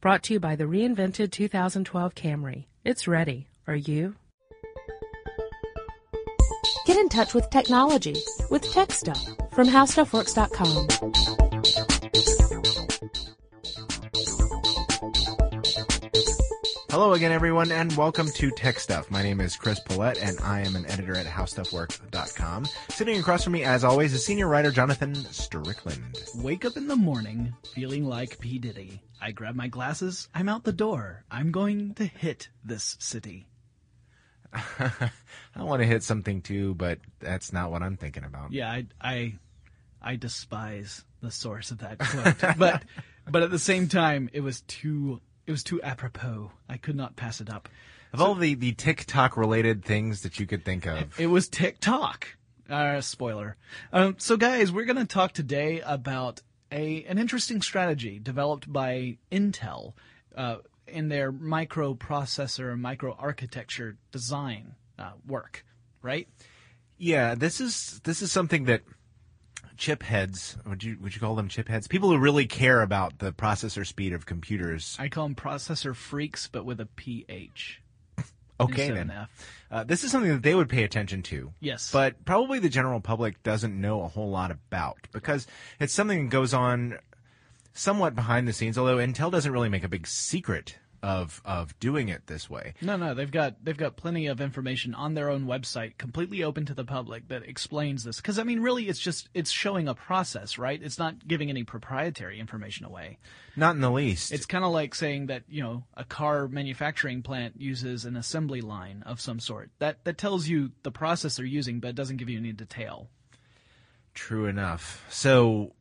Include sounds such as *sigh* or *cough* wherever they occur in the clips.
Brought to you by the reinvented 2012 Camry. It's ready. Are you? Get in touch with technology with Tech Stuff from HowStuffWorks.com. Hello again, everyone, and welcome to Tech Stuff. My name is Chris Pollette, and I am an editor at HowStuffWorks.com. Sitting across from me, as always, is senior writer Jonathan Strickland. Wake up in the morning feeling like P. Diddy. I grab my glasses, I'm out the door. I'm going to hit this city. *laughs* I want to hit something too, but that's not what I'm thinking about. Yeah, I, I, I despise the source of that quote, but, *laughs* but at the same time, it was too, it was too apropos. I could not pass it up. Of all the, the TikTok related things that you could think of, *laughs* It was TikTok. Uh, spoiler. Um, so, guys, we're going to talk today about a an interesting strategy developed by Intel uh, in their microprocessor microarchitecture design uh, work. Right? yeah, this is this is something that chip heads would you would you call them chip heads? People who really care about the processor speed of computers. I call them processor freaks, but with a PH. *laughs* Okay, then uh, this is something that they would pay attention to. Yes. but probably the general public doesn't know a whole lot about because it's something that goes on somewhat behind the scenes. Although Intel doesn't really make a big secret of of doing it this way. No, no, they've got they've got plenty of information on their own website, completely open to the public, that explains this. Because I mean, really, it's just it's showing a process, right? It's not giving any proprietary information away. Not in the least. It's kind of like saying that you know a car manufacturing plant uses an assembly line of some sort. That that tells you the process they're using, but it doesn't give you any detail. true enough. So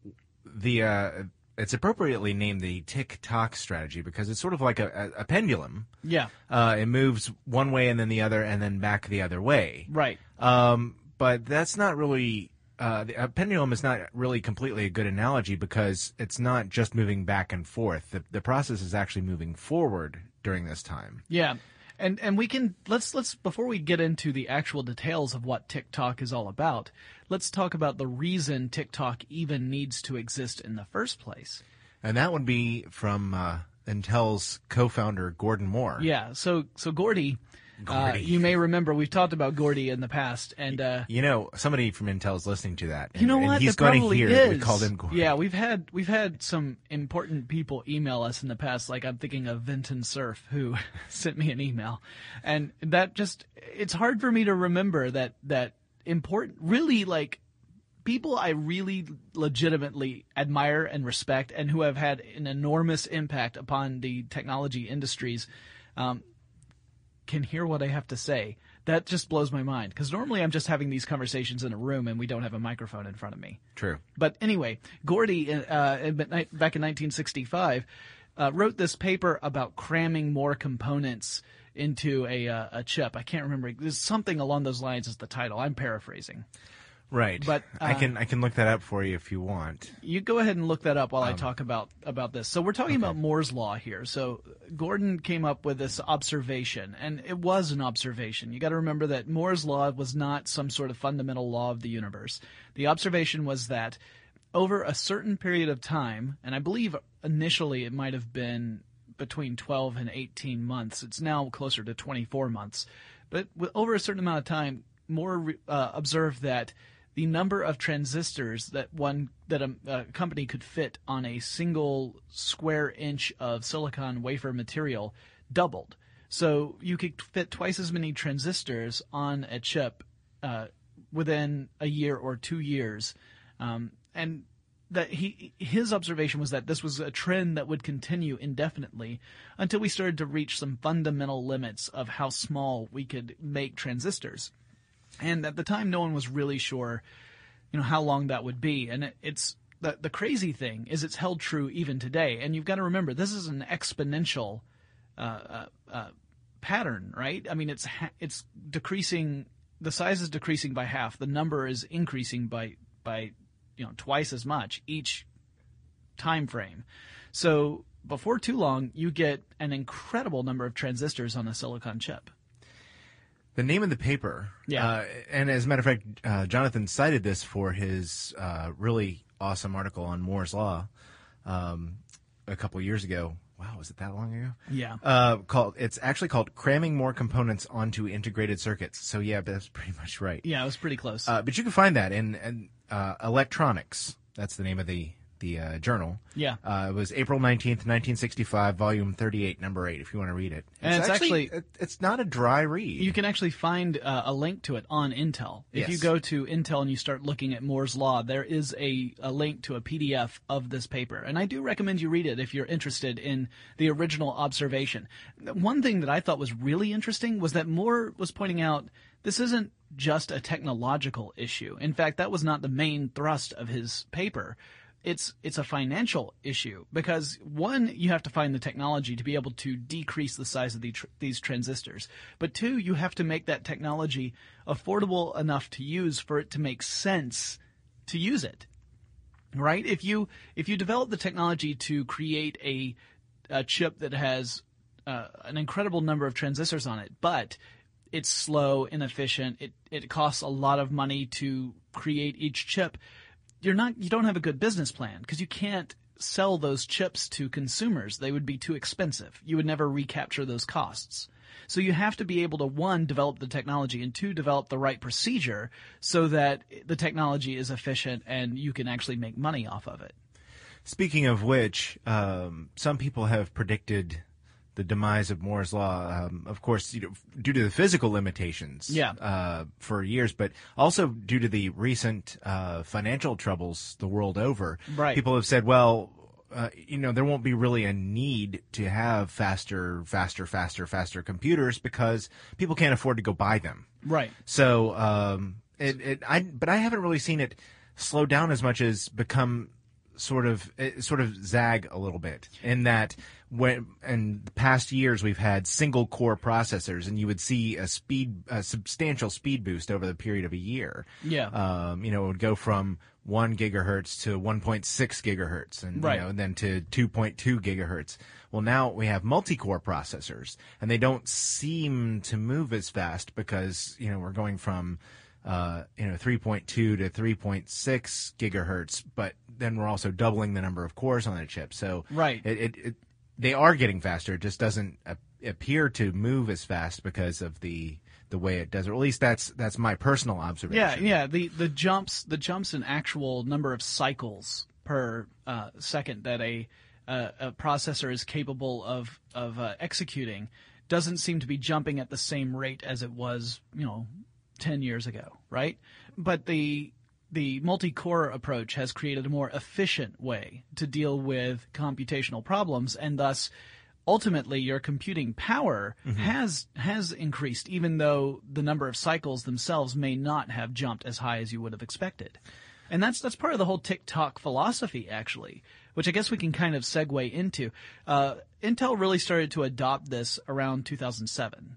the uh, it's appropriately named the tick tock strategy because it's sort of like a, a, a pendulum. Yeah, Uh, it moves one way and then the other and then back the other way. right. Um, but that's not really. Uh, the, a pendulum is not really completely a good analogy because it's not just moving back and forth. The, the process is actually moving forward during this time. Yeah. And and we can let's let's before we get into the actual details of what tick-tock is all about, let's talk about the reason tick-tock even needs to exist in the first place. And that would be from uh, Intel's co-founder Gordon Moore. Yeah, so so Gordy, uh, you may remember we've talked about Gordy in the past and uh You know, somebody from Intel is listening to that. And, you know and what? he's going to hear is. that we called him Gordon. Yeah, we've had we've had some important people email us in the past. Like I'm thinking of Vinton Cerf, who *laughs* sent me an email, and that just it's hard for me to remember that that important, really like people I really legitimately admire and respect, and who have had an enormous impact upon the technology industries. Um, can hear what I have to say. That just blows my mind because normally I'm just having these conversations in a room and we don't have a microphone in front of me. True. But anyway, Gordy, uh, back in 1965, uh, wrote this paper about cramming more components into a, uh, a chip. I can't remember. There's something along those lines is the title. I'm paraphrasing. Right. But, I uh, can I can look that up for you if you want. You go ahead and look that up while Um, I talk about about this. So we're talking about Moore's law here. So Gordon came up with this observation, and it was an observation. You got to remember that Moore's law was not some sort of fundamental law of the universe. The observation was that over a certain period of time, and I believe initially it might have been between 12 and 18 months. It's now closer to 24 months. But over a certain amount of time, Moore uh, observed that the number of transistors that one that a, a company could fit on a single square inch of silicon wafer material doubled. So you could fit twice as many transistors on a chip uh, within a year or two years, um, and that he his observation was that this was a trend that would continue indefinitely until we started to reach some fundamental limits of how small we could make transistors. And at the time, no one was really sure, you know, how long that would be. And it, it's the the crazy thing is it's held true even today. And you've got to remember this is an exponential uh, uh, uh, pattern, right? I mean, it's ha- it's decreasing. The size is decreasing by half. The number is increasing by by you know twice as much each time frame. So before too long, you get an incredible number of transistors on a silicon chip. The name of the paper. Yeah. Uh, and as a matter of fact, uh, Jonathan cited this for his uh, really awesome article on Moore's Law um, a couple years ago. wow, was it that long ago? Yeah. Uh, called it's actually called cramming more components onto integrated circuits. So yeah, that's *laughs* pretty much right. Yeah, it was pretty close. Uh, but you can find that in, in uh, Electronics. That's the name of the the uh, journal. Yeah. Uh, it was April nineteenth, nineteen sixty five, volume thirty eight, number eight. If you want to read it, And it's actually- it, it's not a dry read. you can actually find uh, a link to it on Intel. If Yes. you go to Intel and you start looking at Moore's Law, there is a, a link to a PDF of this paper. And I do recommend you read it if you're interested in the original observation. One thing that I thought was really interesting was that Moore was pointing out this isn't just a technological issue. In fact, that was not the main thrust of his paper. It's it's a financial issue because one, you have to find the technology to be able to decrease the size of the tr- these transistors, but two, you have to make that technology affordable enough to use for it to make sense to use it right? If you if you develop the technology to create a, a chip that has uh, an incredible number of transistors on it, but it's slow, inefficient, it it costs a lot of money to create each chip. You're not you don't have a good business plan because you can't sell those chips to consumers. They would be too expensive. You would never recapture those costs. So you have to be able to one develop the technology and two develop the right procedure so that the technology is efficient and you can actually make money off of it. Speaking of which, um, some people have predicted the demise of Moore's law. Um, of course, you know, due to the physical limitations, Yeah. uh, for years, but also due to the recent uh, financial troubles the world over. Right. People have said, well. Uh, you know, there won't be really a need to have faster, faster, faster, faster computers because people can't afford to go buy them. Right. So, um, it, it, I, but I haven't really seen it slow down as much as become sort of, eh, sort of zag a little bit in that when, in the past years we've had single core processors and you would see a speed, a substantial speed boost over the period of a year. Yeah. Um, you know, it would go from one gigahertz to 1.6 gigahertz and, Right. you know, and then to 2.2 gigahertz. Well, now we have multi-core processors and they don't seem to move as fast because, you know, we're going from, uh, you know, 3.2 to 3.6 gigahertz, but then we're also doubling the number of cores on the chip. So Right. it, it, it they are getting faster. It just doesn't appear to move as fast because of the, the way it does, or at least that's, that's my personal observation. Yeah, yeah. The the jumps the jumps in actual number of cycles per uh, second that a uh, a processor is capable of of uh, executing doesn't seem to be jumping at the same rate as it was, you know, ten years ago, right? But the the multi-core approach has created a more efficient way to deal with computational problems, and thus ultimately your computing power has has increased even though the number of cycles themselves may not have jumped as high as you would have expected. And that's that's part of the whole tick-tock philosophy actually which i guess we can kind of segue into. Uh, intel really started to adopt this around 2007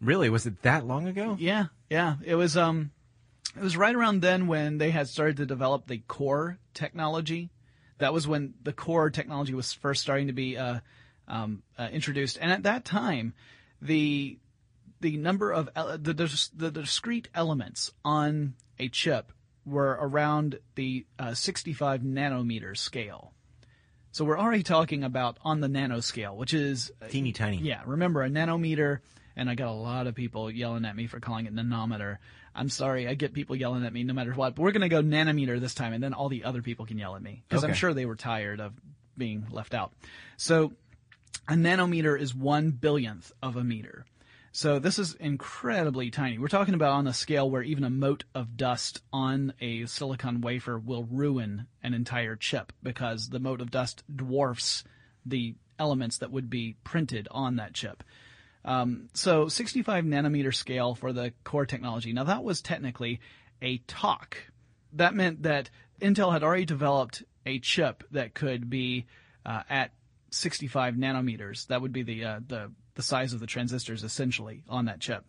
Really? Was it that long ago? yeah yeah it was um it was right around then when they had started to develop the core technology that was when the core technology was first starting to be uh, um, uh, introduced, and at that time, the the number of ele- the, dis- the discrete elements on a chip were around the uh, 65 nanometer scale. So we're already talking about on the nanoscale, which is uh, Teeny tiny. yeah, remember a nanometer, and I got a lot of people yelling at me for calling it nanometer. I'm sorry, I get people yelling at me no matter what, but we're going to go nanometer this time, and then all the other people can yell at me because I'm sure they were tired of being left out. So a nanometer is one billionth of a meter. So this is incredibly tiny. We're talking about on a scale where even a mote of dust on a silicon wafer will ruin an entire chip because the mote of dust dwarfs the elements that would be printed on that chip. Um, so 65 nanometer scale for the core technology. Now that was technically a tock. That meant that Intel had already developed a chip that could be uh, at 65 nanometers. That would be the uh, the the size of the transistors essentially on that chip.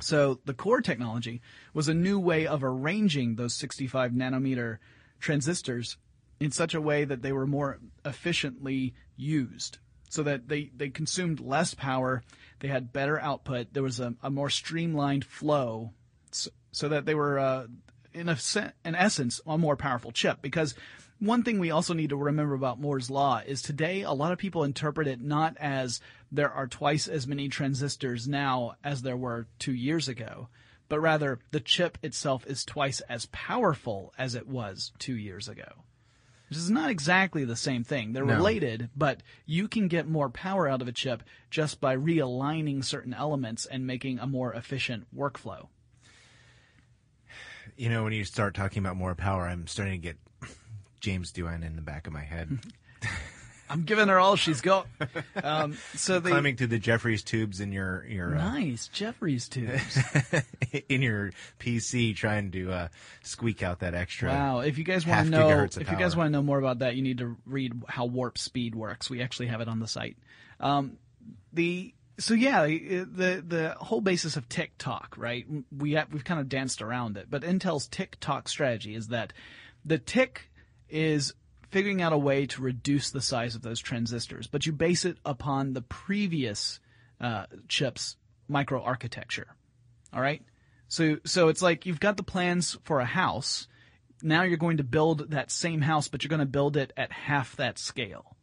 So the core technology was a new way of arranging those 65 nanometer transistors in such a way that they were more efficiently used so that they, they consumed less power, they had better output, there was a, a more streamlined flow so, so that they were, uh, in, a, in essence, a more powerful chip. Because one thing we also need to remember about Moore's law is today a lot of people interpret it not as there are twice as many transistors now as there were two years ago, but rather the chip itself is twice as powerful as it was two years ago. Which is not exactly the same thing. They're No. related, but you can get more power out of a chip just by realigning certain elements and making a more efficient workflow. You know, when you start talking about more power, I'm starting to get *clears throat* James Doohan in the back of my head, *laughs* I'm giving her all she's got. Um, so the climbing through the Jefferies tubes in your your uh, nice Jeffrey's tubes. *laughs* in your PC, trying to uh, squeak out that extra. Wow! If you guys want to know, if of you guys want to know more about that, you need to read how warp speed works. We actually have it on the site. Um, the so yeah, the the whole basis of tick-tock, right? We have, we've kind of danced around it, but Intel's tick-tock strategy is that the tick is figuring out a way to reduce the size of those transistors, but you base it upon the previous uh, chip's microarchitecture. All right. So so it's like you've got the plans for a house. Now you're going to build that same house, but you're going to build it at half that scale.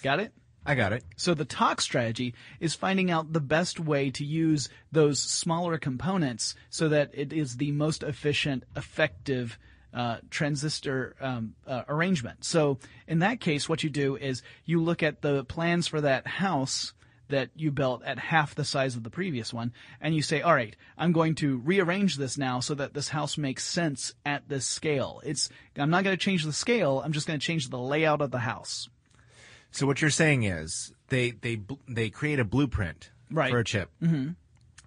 Got it? I got it. So the tock strategy is finding out the best way to use those smaller components so that it is the most efficient, effective uh, transistor um, uh, arrangement. So in that case, what you do is you look at the plans for that house that you built at half the size of the previous one, and you say, all right, I'm going to rearrange this now so that this house makes sense at this scale. It's, I'm not going to change the scale, I'm just going to change the layout of the house. So what you're saying is they they they create a blueprint Right. for a chip. Mm-hmm.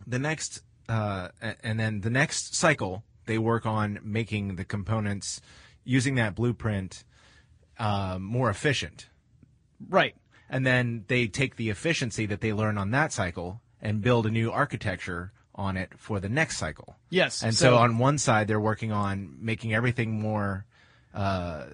The next uh, and then the next cycle they work on making the components using that blueprint uh, more efficient. Right. And then they take the efficiency that they learn on that cycle and build a new architecture on it for the next cycle. Yes. And so, on one side, they're working on making everything more, uh,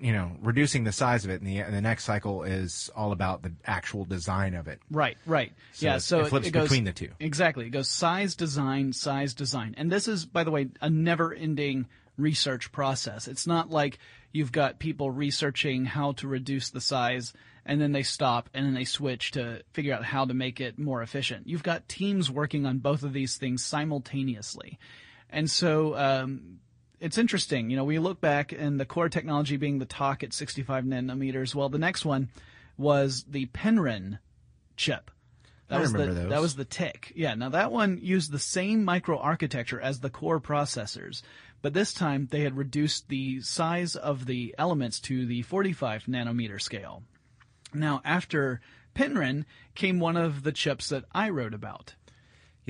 you know, reducing the size of it, and the, and the next cycle is all about the actual design of it. Right, right. So yeah, it- so it flips goes, between the two. Exactly. It goes size, design, size, design. And this is, by the way, a never ending research process. It's not like you've got people researching how to reduce the size and then they stop and then they switch to figure out how to make it more efficient. You've got teams working on both of these things simultaneously. And so, um, it's interesting. You know, we look back and the core technology being the tock at 65 nanometers. Well, the next one was the Penryn chip. That I was remember the those. that was the tick. Yeah. Now that one used the same microarchitecture as the core processors, but this time they had reduced the size of the elements to the 45 nanometer scale. Now after Penryn came one of the chips that I wrote about.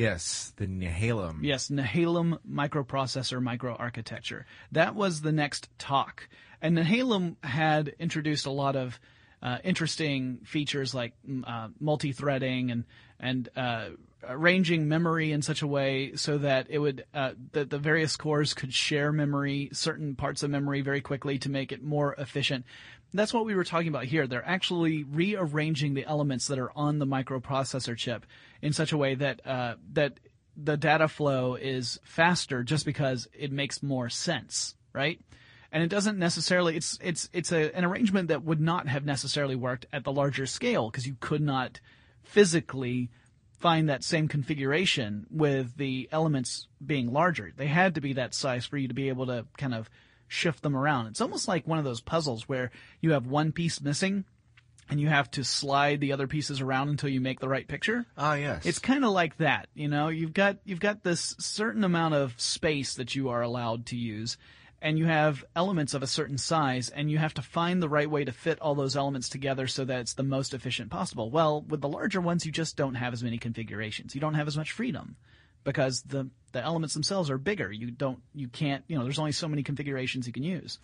Yes, the Nehalem. Yes, Nehalem microprocessor microarchitecture. That was the next tock. And Nehalem had introduced a lot of uh, interesting features like mm, uh, multi-threading and and uh, arranging memory in such a way so that it would uh, that the various cores could share memory, certain parts of memory very quickly to make it more efficient. That's what we were talking about here. They're actually rearranging the elements that are on the microprocessor chip in such a way that uh, that the data flow is faster just because it makes more sense, right? And it doesn't necessarily it's it's it's a, an arrangement that would not have necessarily worked at the larger scale because you could not physically find that same configuration with the elements being larger. They had to be that size for you to be able to kind of shift them around. It's almost like one of those puzzles where you have one piece missing and you have to slide the other pieces around until you make the right picture. Ah, yes. It's kind of like that, you know. You've got you've got this certain amount of space that you are allowed to use, and you have elements of a certain size, and you have to find the right way to fit all those elements together so that it's the most efficient possible. Well, with the larger ones, you just don't have as many configurations. You don't have as much freedom because the the elements themselves are bigger. You don't you can't you know. There's only so many configurations you can use.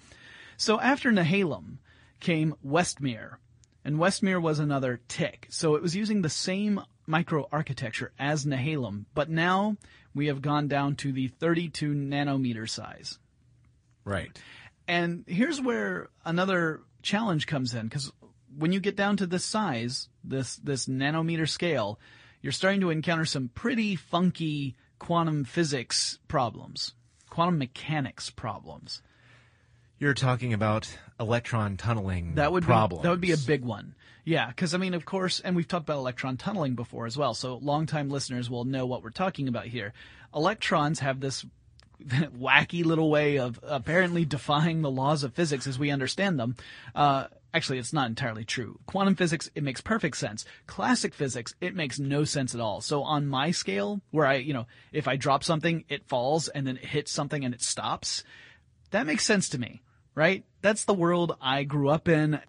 So after Nehalem came Westmere, and Westmere was another tick. So it was using the same microarchitecture as Nehalem, but now we have gone down to the 32 nanometer size. Right. And here's where another challenge comes in because when you get down to this size, this this nanometer scale, you're starting to encounter some pretty funky quantum physics problems, quantum mechanics problems. You're talking about electron tunneling That would problems. be that would be a big one. Yeah, because I mean, of course, and we've talked about electron tunneling before as well. So longtime listeners will know what we're talking about here. Electrons have this *laughs* wacky little way of apparently defying the laws of physics as we understand them. Uh, actually, it's not entirely true. Quantum physics, it makes perfect sense. Classic physics, it makes no sense at all. So on my scale, where I, you know, if I drop something, it falls and then it hits something and it stops. That makes sense to me, right? That's the world I grew up in.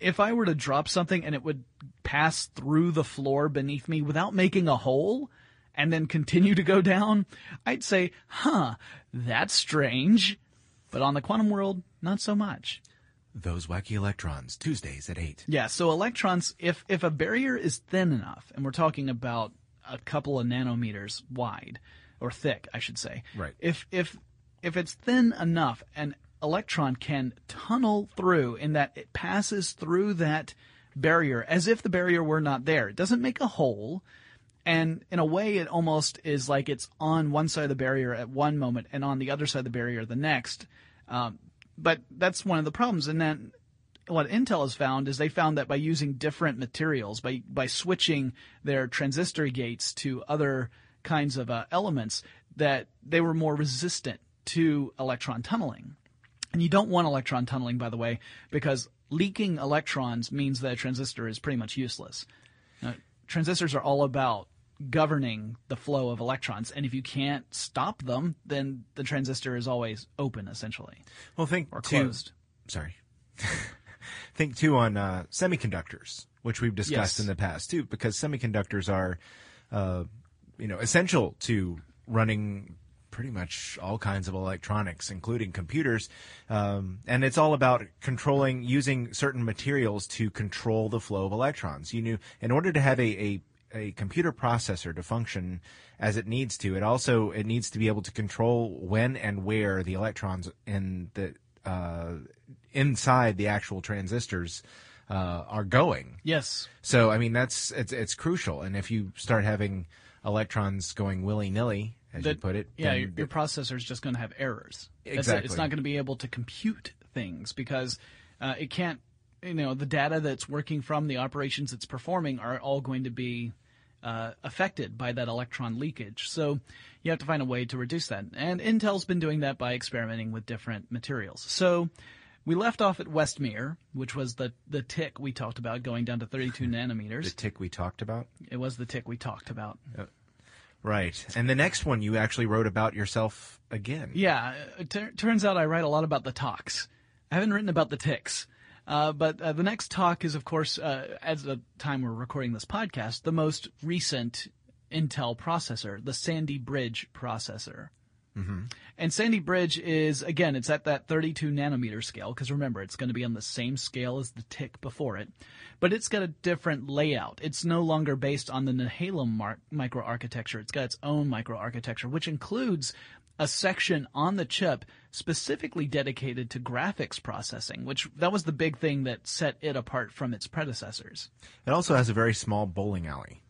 If I were to drop something and it would pass through the floor beneath me without making a hole, and then continue to go down, I'd say, huh, that's strange. But on the quantum world, not so much. Those wacky electrons, Tuesdays at 8. Yeah, so electrons, if, if a barrier is thin enough, and we're talking about a couple of nanometers wide, or thick, I should say. Right. If, if, if it's thin enough, an electron can tunnel through in that it passes through that barrier as if the barrier were not there. It doesn't make a hole, and in a way, it almost is like it's on one side of the barrier at one moment and on the other side of the barrier the next. Um, but that's one of the problems. And then what Intel has found is they found that by using different materials, by by switching their transistor gates to other kinds of uh, elements, that they were more resistant to electron tunneling. And you don't want electron tunneling, by the way, because leaking electrons means that a transistor is pretty much useless. Now, transistors are all about governing the flow of electrons. And if you can't stop them, then the transistor is always open, essentially, Well, think or too- closed. sorry. *laughs* think too on uh, semiconductors, which we've discussed Yes. in the past too, because semiconductors are, uh, you know, essential to running pretty much all kinds of electronics, including computers. Um, and it's all about controlling, using certain materials to control the flow of electrons. You knew, in order to have a, a a computer processor to function as it needs to, it also it needs to be able to control when and where the electrons in the uh, inside the actual transistors uh, are going. Yes. So I mean that's it's it's crucial. And if you start having electrons going willy nilly, as you put it, Yeah, your, your processor is just going to have errors. That's it. Exactly. It's not going to be able to compute things because uh, it can't. You know, the data that's working from the operations it's performing are all going to be uh, affected by that electron leakage. So you have to find a way to reduce that. And Intel's been doing that by experimenting with different materials. So we left off at Westmere, which was the the tick we talked about going down to 32 *laughs* nanometers. the tick we talked about. It was the tick we talked about. Right. And the next one you actually wrote about yourself again. Yeah, it tur- turns out I write a lot about the tocks. I haven't written about the ticks. Uh, but uh, the next tock is, of course, uh, at the time we're recording this podcast, the most recent Intel processor, the Sandy Bridge processor. And Sandy Bridge is, again, it's at that 32 nanometer scale, because remember, it's going to be on the same scale as the tick before it, but it's got a different layout. It's no longer based on the Nehalem mar- microarchitecture. It's got its own microarchitecture, which includes a section on the chip specifically dedicated to graphics processing, which that was the big thing that set it apart from its predecessors. It also has a very small bowling alley.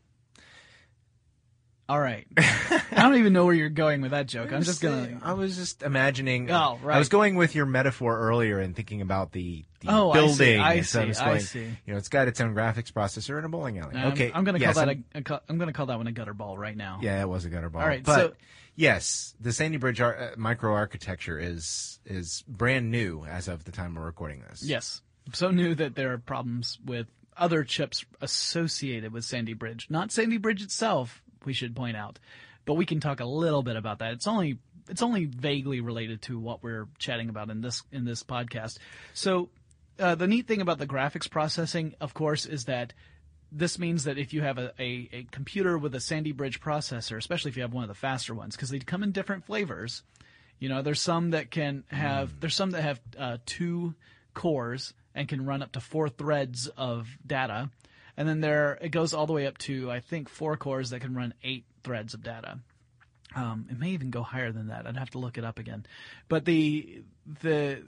All right. *laughs* I don't even know where you're going with that joke. I'm just going to I was just imagining. Oh, right. I was going with your metaphor earlier and thinking about the, the Oh, I building. see, I and so see, was I going, see. You know, it's got its own graphics processor and a bowling alley. okay, I'm going to yes, call that I'm- a, a co- I'm to call that one a gutter ball right now. Yeah, it was a gutter ball. All right, but so- yes, the Sandy Bridge ar- uh, microarchitecture is is brand new as of the time we're recording this. Yes. So new that there are problems with other chips associated with Sandy Bridge. Not Sandy Bridge itself, we should point out. But we can talk a little bit about that. It's only it's only vaguely related to what we're chatting about in this in this podcast. So uh, the neat thing about the graphics processing, of course, is that this means that if you have a, a, a computer with a Sandy Bridge processor, especially if you have one of the faster ones, because they come in different flavors. You know, there's some that can have there's some that have uh, two cores and can run up to four threads of data, and then there it goes all the way up to I think four cores that can run eight threads of data. Um, it may even go higher than that. I'd have to look it up again. But the the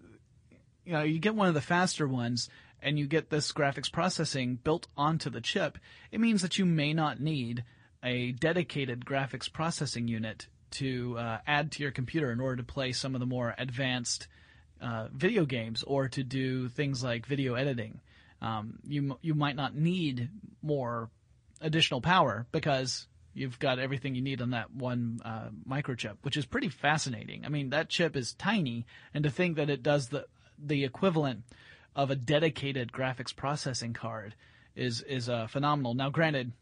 you know you get one of the faster ones and you get this graphics processing built onto the chip. It means that you may not need a dedicated graphics processing unit to uh, add to your computer in order to play some of the more advanced uh, video games or to do things like video editing. Um, you you might not need more additional power because you've got everything you need on that one uh, microchip, which is pretty fascinating. I mean, that chip is tiny, and to think that it does the the equivalent of a dedicated graphics processing card is is uh, phenomenal. Now, granted,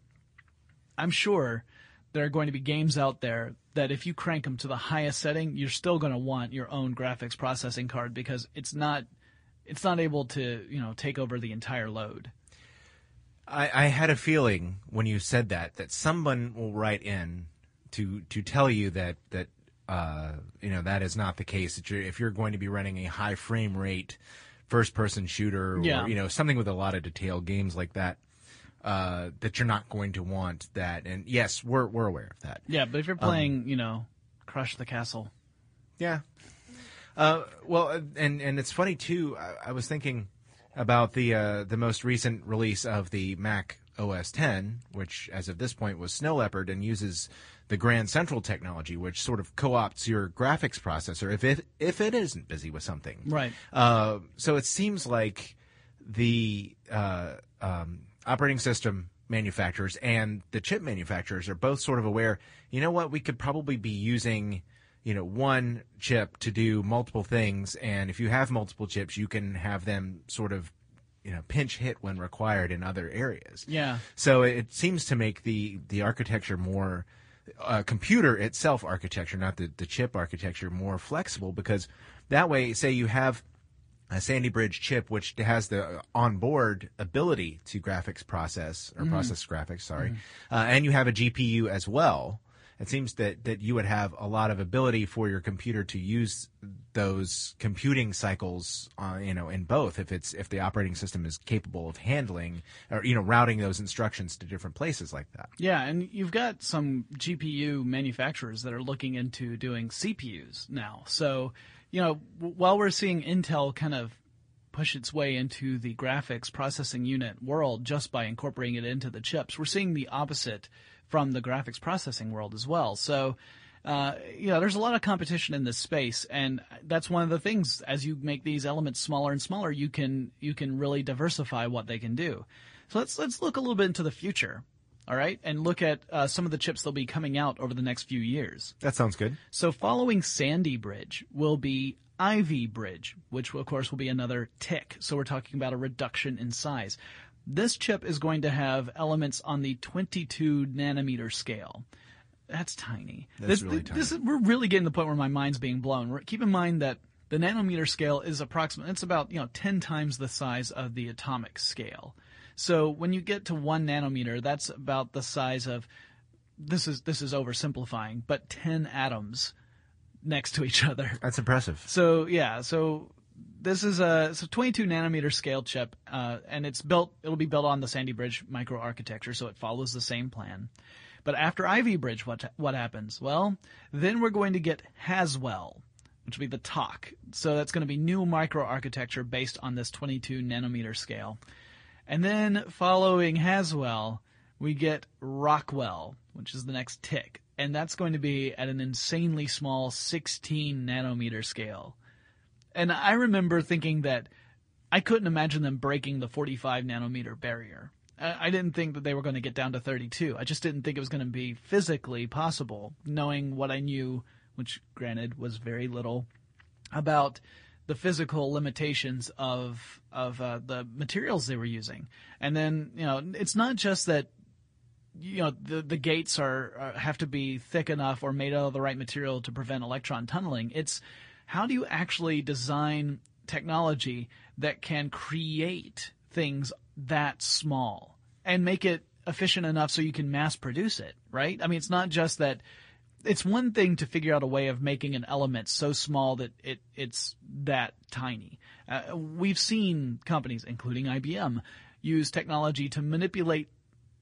I'm sure there are going to be games out there that if you crank them to the highest setting, you're still going to want your own graphics processing card because it's not it's not able to you know take over the entire load. I, I had a feeling when you said that that someone will write in to to tell you that that uh, you know that is not the case. That you're, if you're going to be running a high frame rate first person shooter or Yeah. you know something with a lot of detail, games like that, uh, that you're not going to want that. And yes, we're we're aware of that. Yeah, but if you're playing, you know, Crush the Castle, Yeah. Uh, well, and and it's funny too. I, I was thinking about the uh, the most recent release of the Mac OS 10, which as of this point was Snow Leopard and uses the Grand Central technology, which sort of co-opts your graphics processor if it if it isn't busy with something. Right. Uh, so it seems like the uh, um, operating system manufacturers and the chip manufacturers are both sort of aware. You know what? We could probably be using, you know, one chip to do multiple things, and if you have multiple chips, you can have them sort of, you know, pinch hit when required in other areas. Yeah. So it seems to make the the architecture more uh, computer itself architecture, not the the chip architecture, more flexible because that way, say you have a Sandy Bridge chip which has the onboard ability to graphics process or process graphics, sorry, uh, and you have a GPU as well. It seems that, that you would have a lot of ability for your computer to use those computing cycles, uh, you know, in both. If it's if the operating system is capable of handling or you know routing those instructions to different places like that. Yeah, and you've got some GPU manufacturers that are looking into doing CPUs now. So, you know, while we're seeing Intel kind of push its way into the graphics processing unit world just by incorporating it into the chips, we're seeing the opposite from the graphics processing world as well. So, uh, you know, there's a lot of competition in this space, and that's one of the things. As you make these elements smaller and smaller, you can you can really diversify what they can do. So let's let's look a little bit into the future, all right, and look at uh, some of the chips that'll be coming out over the next few years. That sounds good. So following Sandy Bridge will be Ivy Bridge, which of course will be another tick. So we're talking about a reduction in size. This chip is going to have elements on the 22 nanometer scale. That's tiny. That's this, really this is, we're really getting to the point where my mind's being blown. Keep in mind that the nanometer scale is approximately it's about you know 10 times the size of the atomic scale. So when you get to one nanometer, that's about the size of this is this is oversimplifying, but 10 atoms next to each other. That's impressive. So yeah, so this is a it's a 22 nanometer scale chip, uh, and it's built. It'll be built on the Sandy Bridge microarchitecture, so it follows the same plan. But after Ivy Bridge, what what happens? Well, then we're going to get Haswell, which will be the tock. So that's going to be new microarchitecture based on this 22 nanometer scale. And then following Haswell, we get Rockwell, which is the next tick. And that's going to be at an insanely small 16 nanometer scale. And I remember thinking that I couldn't imagine them breaking the 45 nanometer barrier. I didn't think that they were going to get down to 32. I just didn't think it was going to be physically possible, knowing what I knew, which granted was very little, about the physical limitations of of uh, the materials they were using. And then you know, it's not just that you know the the gates are, are have to be thick enough or made out of the right material to prevent electron tunneling. It's how do you actually design technology that can create things that small and make it efficient enough so you can mass produce it, right? I mean, it's not just that it's one thing to figure out a way of making an element so small that it it's that tiny. Uh, we've seen companies, including IBM, use technology to manipulate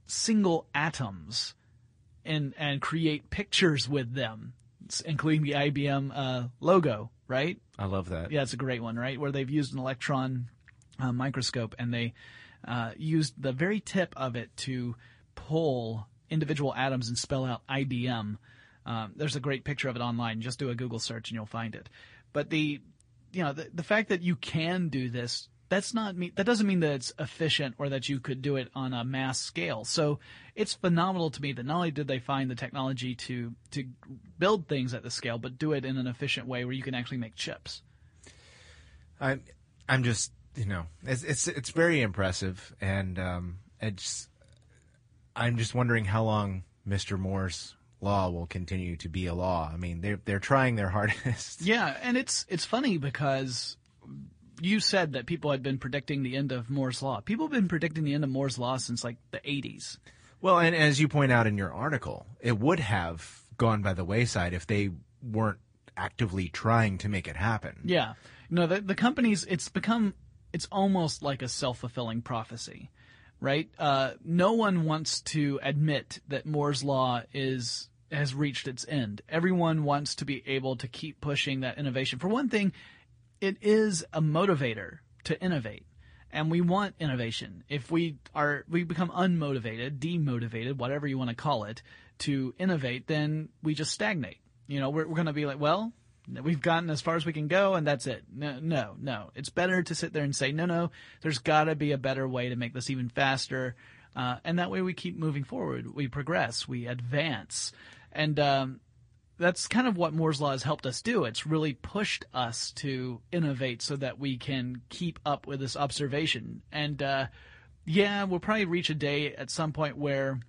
single atoms and and create pictures with them, including the IBM uh, logo, right? I love that. Yeah, it's a great one, right? Where they've used an electron uh, microscope and they uh, used the very tip of it to pull individual atoms and spell out IBM. Um, there's a great picture of it online. Just do a Google search and you'll find it. But the you know, the, the fact that you can do this, that's not mean, that doesn't mean that it's efficient or that you could do it on a mass scale. So it's phenomenal to me that not only did they find the technology to, to build things at the scale, but do it in an efficient way where you can actually make chips. I'm, I'm just, you know, it's, it's, it's very impressive. And, um, it's, I'm just wondering how long Mr. Moore's law will continue to be a law. I mean, they're they're trying their *laughs* hardest. Yeah, and it's it's funny because you said that people had been predicting the end of Moore's law. People have been predicting the end of Moore's law since like the 80s. Well, and as you point out in your article, it would have gone by the wayside if they weren't actively trying to make it happen. Yeah. No, the the companies it's become it's almost like a self-fulfilling prophecy. Right? Uh, no one wants to admit that Moore's law is has reached its end. Everyone wants to be able to keep pushing that innovation. For one thing, it is a motivator to innovate. And we want innovation. If we are, we become unmotivated, demotivated, whatever you want to call it, to innovate, then we just stagnate. You know, we're, we're going to be like, well, we've gotten as far as we can go and that's it. No, no, no. It's better to sit there and say, no, no, there's got to be a better way to make this even faster. Uh, and that way we keep moving forward. We progress. We advance. And um, that's kind of what Moore's Law has helped us do. It's really pushed us to innovate so that we can keep up with this observation. And uh, yeah, we'll probably reach a day at some point where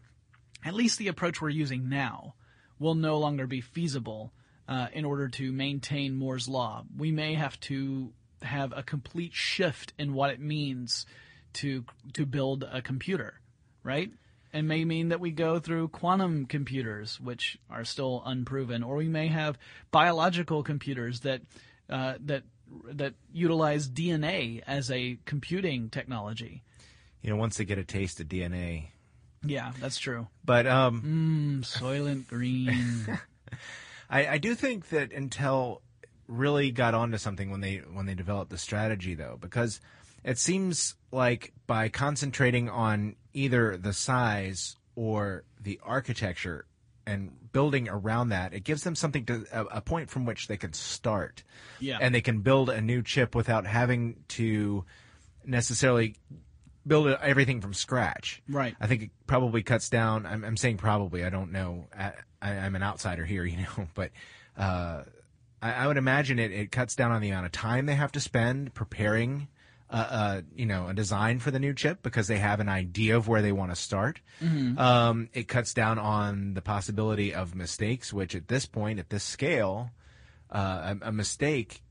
at least the approach we're using now will no longer be feasible uh, in order to maintain Moore's Law. We may have to have a complete shift in what it means to to build a computer, right? And may mean that we go through quantum computers, which are still unproven, or we may have biological computers that uh, that that utilize DNA as a computing technology. You know, once they get a taste of DNA. Yeah, that's true. But um, mm, Soylent Green. *laughs* I, I do think that Intel really got onto something when they when they developed the strategy, though, because it seems like by concentrating on either the size or the architecture and building around that, it gives them something to a, a, point from which they can start. Yeah. And they can build a new chip without having to necessarily build everything from scratch. Right. I think it probably cuts down. I'm, I'm saying probably. I don't know. I, am an outsider here, *laughs* you know, but uh, I, I, would imagine it, it cuts down on the amount of time they have to spend preparing uh, you know, a design for the new chip because they have an idea of where they want to start. Mm-hmm. Um, it cuts down on the possibility of mistakes, which at this point, at this scale, uh, a, a mistake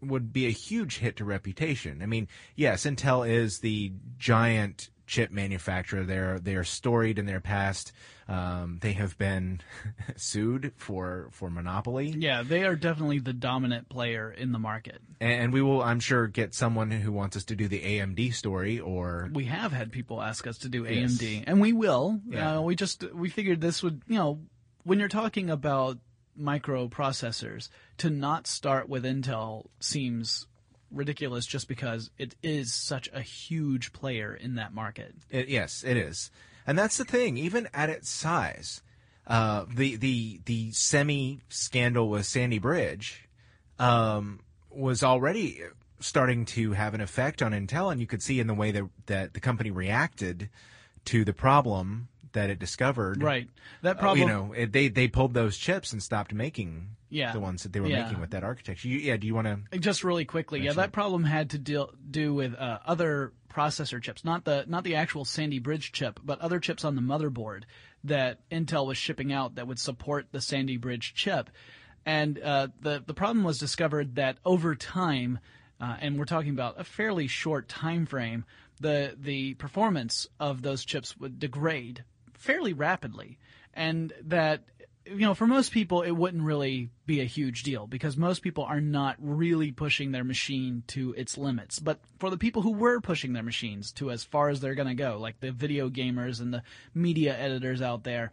would be a huge hit to reputation. I mean, yes, Intel is the giant chip manufacturer. They're they are storied in their past. Um, they have been *laughs* sued for for monopoly. Yeah, they are definitely the dominant player in the market. And we will, I'm sure, get someone who wants us to do the AMD story. Or we have had people ask us to do yes. AMD, and we will. Yeah. Uh, we just we figured this would you know when you're talking about microprocessors to not start with Intel seems ridiculous just because it is such a huge player in that market. It, yes, it is, and that's the thing. Even at its size, uh, the the the semi scandal with Sandy Bridge um, was already starting to have an effect on Intel, and you could see in the way that that the company reacted to the problem that it discovered. Right. That problem. Uh, you know, it, they they pulled those chips and stopped making yeah. the ones that they were yeah. making with that architecture. You, yeah. Do you want to just really quickly? Yeah, that problem had to deal do with uh, other processor chips, not the not the actual Sandy Bridge chip, but other chips on the motherboard that Intel was shipping out that would support the Sandy Bridge chip. And uh, the the problem was discovered that over time, uh, and we're talking about a fairly short time frame, the the performance of those chips would degrade fairly rapidly, and that you know for most people it wouldn't really be a huge deal because most people are not really pushing their machine to its limits. But for the people who were pushing their machines to as far as they're going to go, like the video gamers and the media editors out there,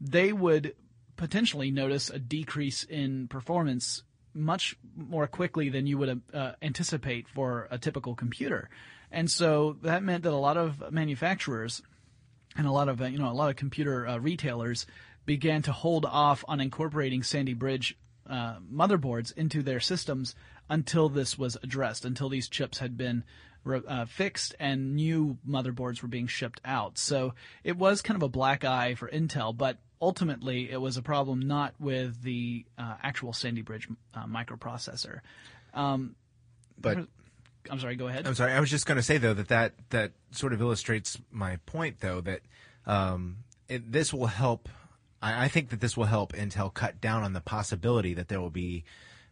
they would potentially notice a decrease in performance much more quickly than you would uh, anticipate for a typical computer. And so that meant that a lot of manufacturers and a lot of uh, you know a lot of computer uh, retailers began to hold off on incorporating Sandy Bridge uh, motherboards into their systems until this was addressed, until these chips had been uh, fixed and new motherboards were being shipped out. So it was kind of a black eye for Intel, but ultimately it was a problem not with the uh, actual Sandy Bridge uh, microprocessor. Um, but I'm sorry. Go ahead. I'm sorry. I was just going to say though that, that that sort of illustrates my point though that um, it, this will help. I, I, think that this will help Intel cut down on the possibility that there will be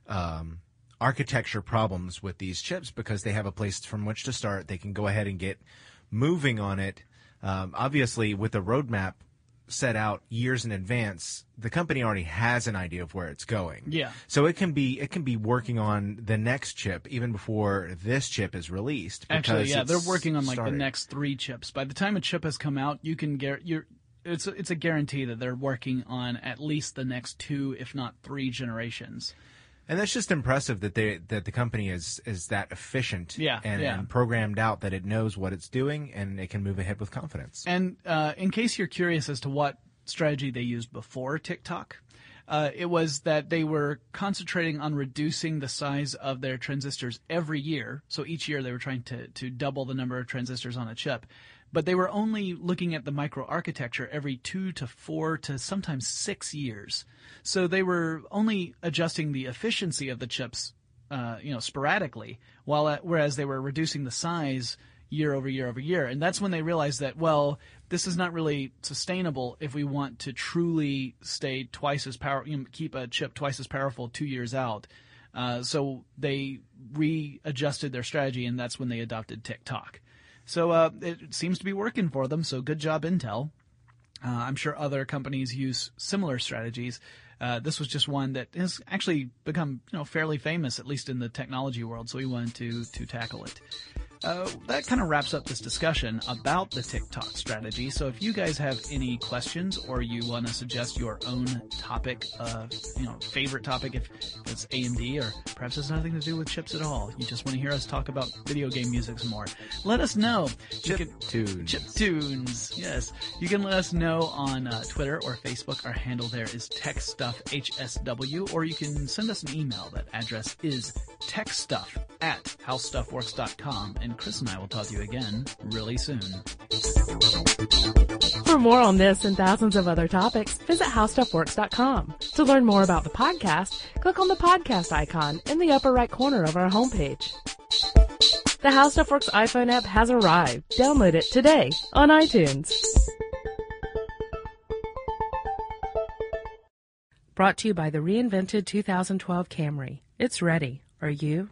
um, architecture problems with these chips because they have a place from which to start. They can go ahead and get moving on it. Um, obviously, with a roadmap set out years in advance, the company already has an idea of where it's going. Yeah. So it can be it can be working on the next chip even before this chip is released. Actually, yeah, they're working on like started. the next three chips. By the time a chip has come out, you can get you're it's it's a guarantee that they're working on at least the next two, if not three generations. And that's just impressive that they that the company is is that efficient yeah, and, yeah. and programmed out that it knows what it's doing and it can move ahead with confidence. And uh, in case you're curious as to what strategy they used before Tick-Tock, uh, it was that they were concentrating on reducing the size of their transistors every year. So each year they were trying to to double the number of transistors on a chip but they were only looking at the microarchitecture every two to four to sometimes six years. So they were only adjusting the efficiency of the chips, uh, you know, sporadically, while at, whereas they were reducing the size year over year over year. And that's when they realized that, well, this is not really sustainable if we want to truly stay twice as power, you know, keep a chip twice as powerful two years out. Uh, so they readjusted their strategy, and that's when they adopted Tick-Tock. So uh, it seems to be working for them. So good job, Intel. Uh, I'm sure other companies use similar strategies. Uh, this was just one that has actually become, you know, fairly famous, at least in the technology world. So we wanted to to tackle it. Uh, that kind of wraps up this discussion about the Tick-Tock strategy. So if you guys have any questions or you want to suggest your own topic, uh, you know, favorite topic, if it's AMD or perhaps it's nothing to do with chips at all, you just want to hear us talk about video game music some more, let us know. Chip can, tunes. Chip tunes. Yes. You can let us know on uh, Twitter or Facebook. Our handle there is TechStuffHSW, or you can send us an email. That address is techstuff at howstuffworks.com and Chris and I will talk to you again really soon. For more on this and thousands of other topics, visit howstuffworks.com. To learn more about the podcast, click on the podcast icon in the upper right corner of our homepage. The How Stuff Works iPhone app has arrived. Download it today on iTunes. Brought to you by the reinvented 2012 Camry. It's ready. Are you?